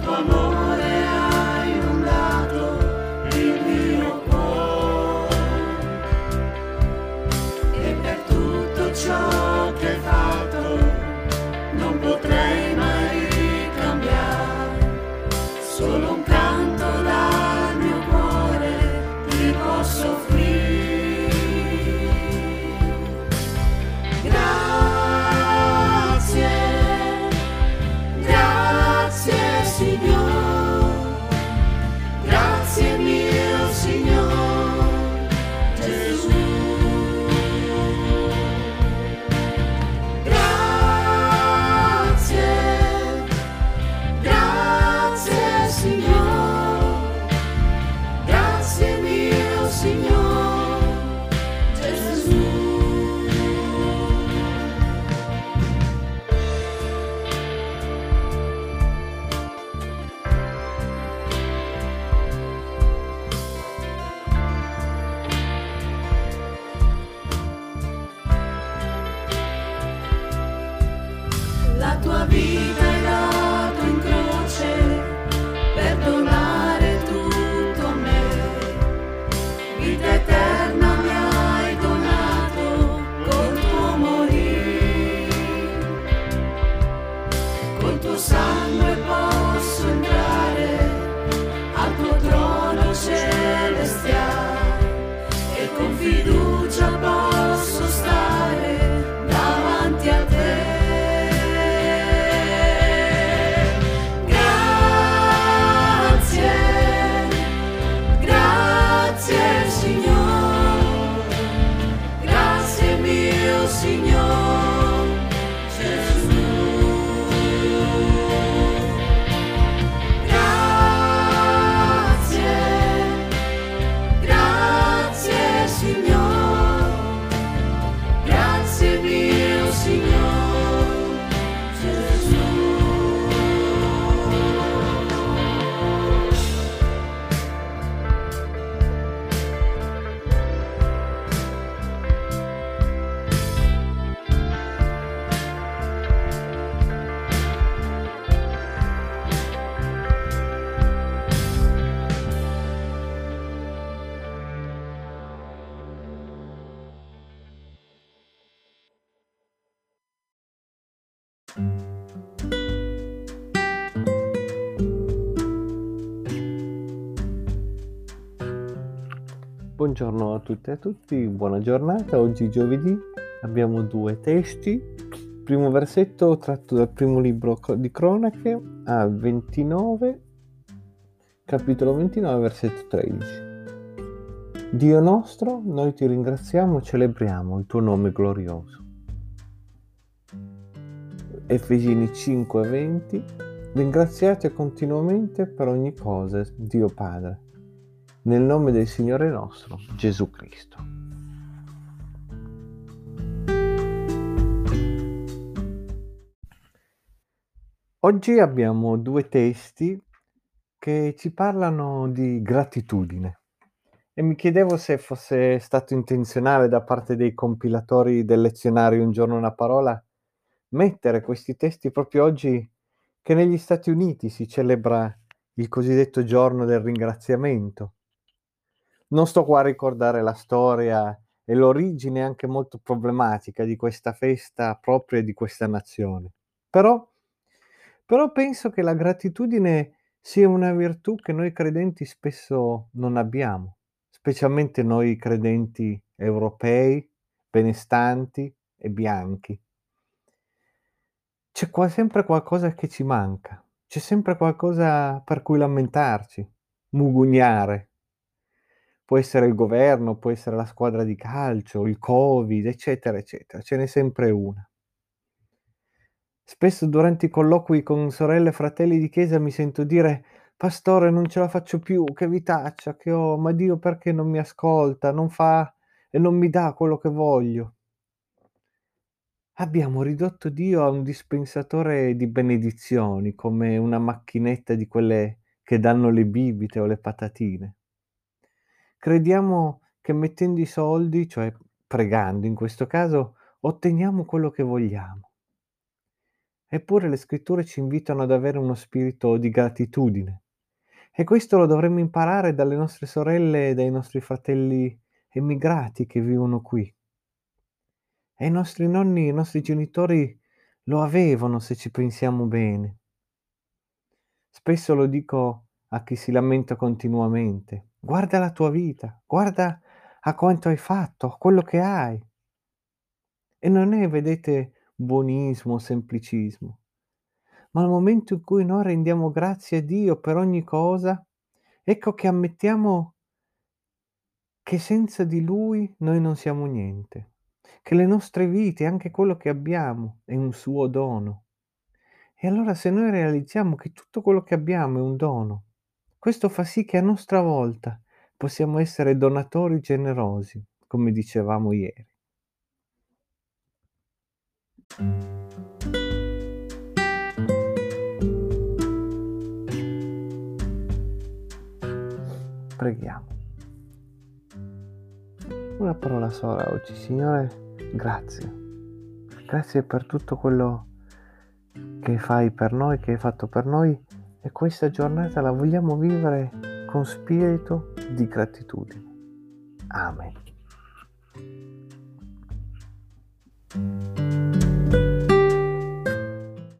tu amor. Buongiorno a tutte e a tutti, buona giornata. Oggi giovedì abbiamo due testi. Primo versetto tratto dal primo libro di cronache a 29, capitolo 29, versetto 13. Dio nostro, noi ti ringraziamo e celebriamo il tuo nome glorioso. Efesini 5, 20. Ringraziate continuamente per ogni cosa Dio Padre nel nome del Signore nostro Gesù Cristo. Oggi abbiamo due testi che ci parlano di gratitudine e mi chiedevo se fosse stato intenzionale da parte dei compilatori del lezionario Un giorno una parola mettere questi testi proprio oggi che negli Stati Uniti si celebra il cosiddetto giorno del ringraziamento non sto qua a ricordare la storia e l'origine anche molto problematica di questa festa propria di questa nazione. Però, però penso che la gratitudine sia una virtù che noi credenti spesso non abbiamo, specialmente noi credenti europei, benestanti e bianchi. C'è qua sempre qualcosa che ci manca, c'è sempre qualcosa per cui lamentarci, mugugnare, può essere il governo, può essere la squadra di calcio, il Covid, eccetera, eccetera. Ce n'è sempre una. Spesso durante i colloqui con sorelle e fratelli di chiesa mi sento dire Pastore, non ce la faccio più, che vitaccia che ho, ma Dio perché non mi ascolta, non fa e non mi dà quello che voglio? Abbiamo ridotto Dio a un dispensatore di benedizioni, come una macchinetta di quelle che danno le bibite o le patatine. Crediamo che mettendo i soldi, cioè pregando in questo caso, otteniamo quello che vogliamo. Eppure le scritture ci invitano ad avere uno spirito di gratitudine. E questo lo dovremmo imparare dalle nostre sorelle e dai nostri fratelli emigrati che vivono qui. E i nostri nonni, i nostri genitori lo avevano se ci pensiamo bene. Spesso lo dico a chi si lamenta continuamente. Guarda la tua vita, guarda a quanto hai fatto, a quello che hai. E non è, vedete, buonismo, semplicismo, ma al momento in cui noi rendiamo grazie a Dio per ogni cosa, ecco che ammettiamo che senza di Lui noi non siamo niente, che le nostre vite, anche quello che abbiamo, è un suo dono. E allora se noi realizziamo che tutto quello che abbiamo è un dono, questo fa sì che a nostra volta possiamo essere donatori generosi, come dicevamo ieri. Preghiamo. Una parola sola oggi, Signore, grazie. Grazie per tutto quello che fai per noi, che hai fatto per noi e questa giornata la vogliamo vivere con spirito di gratitudine. Amen.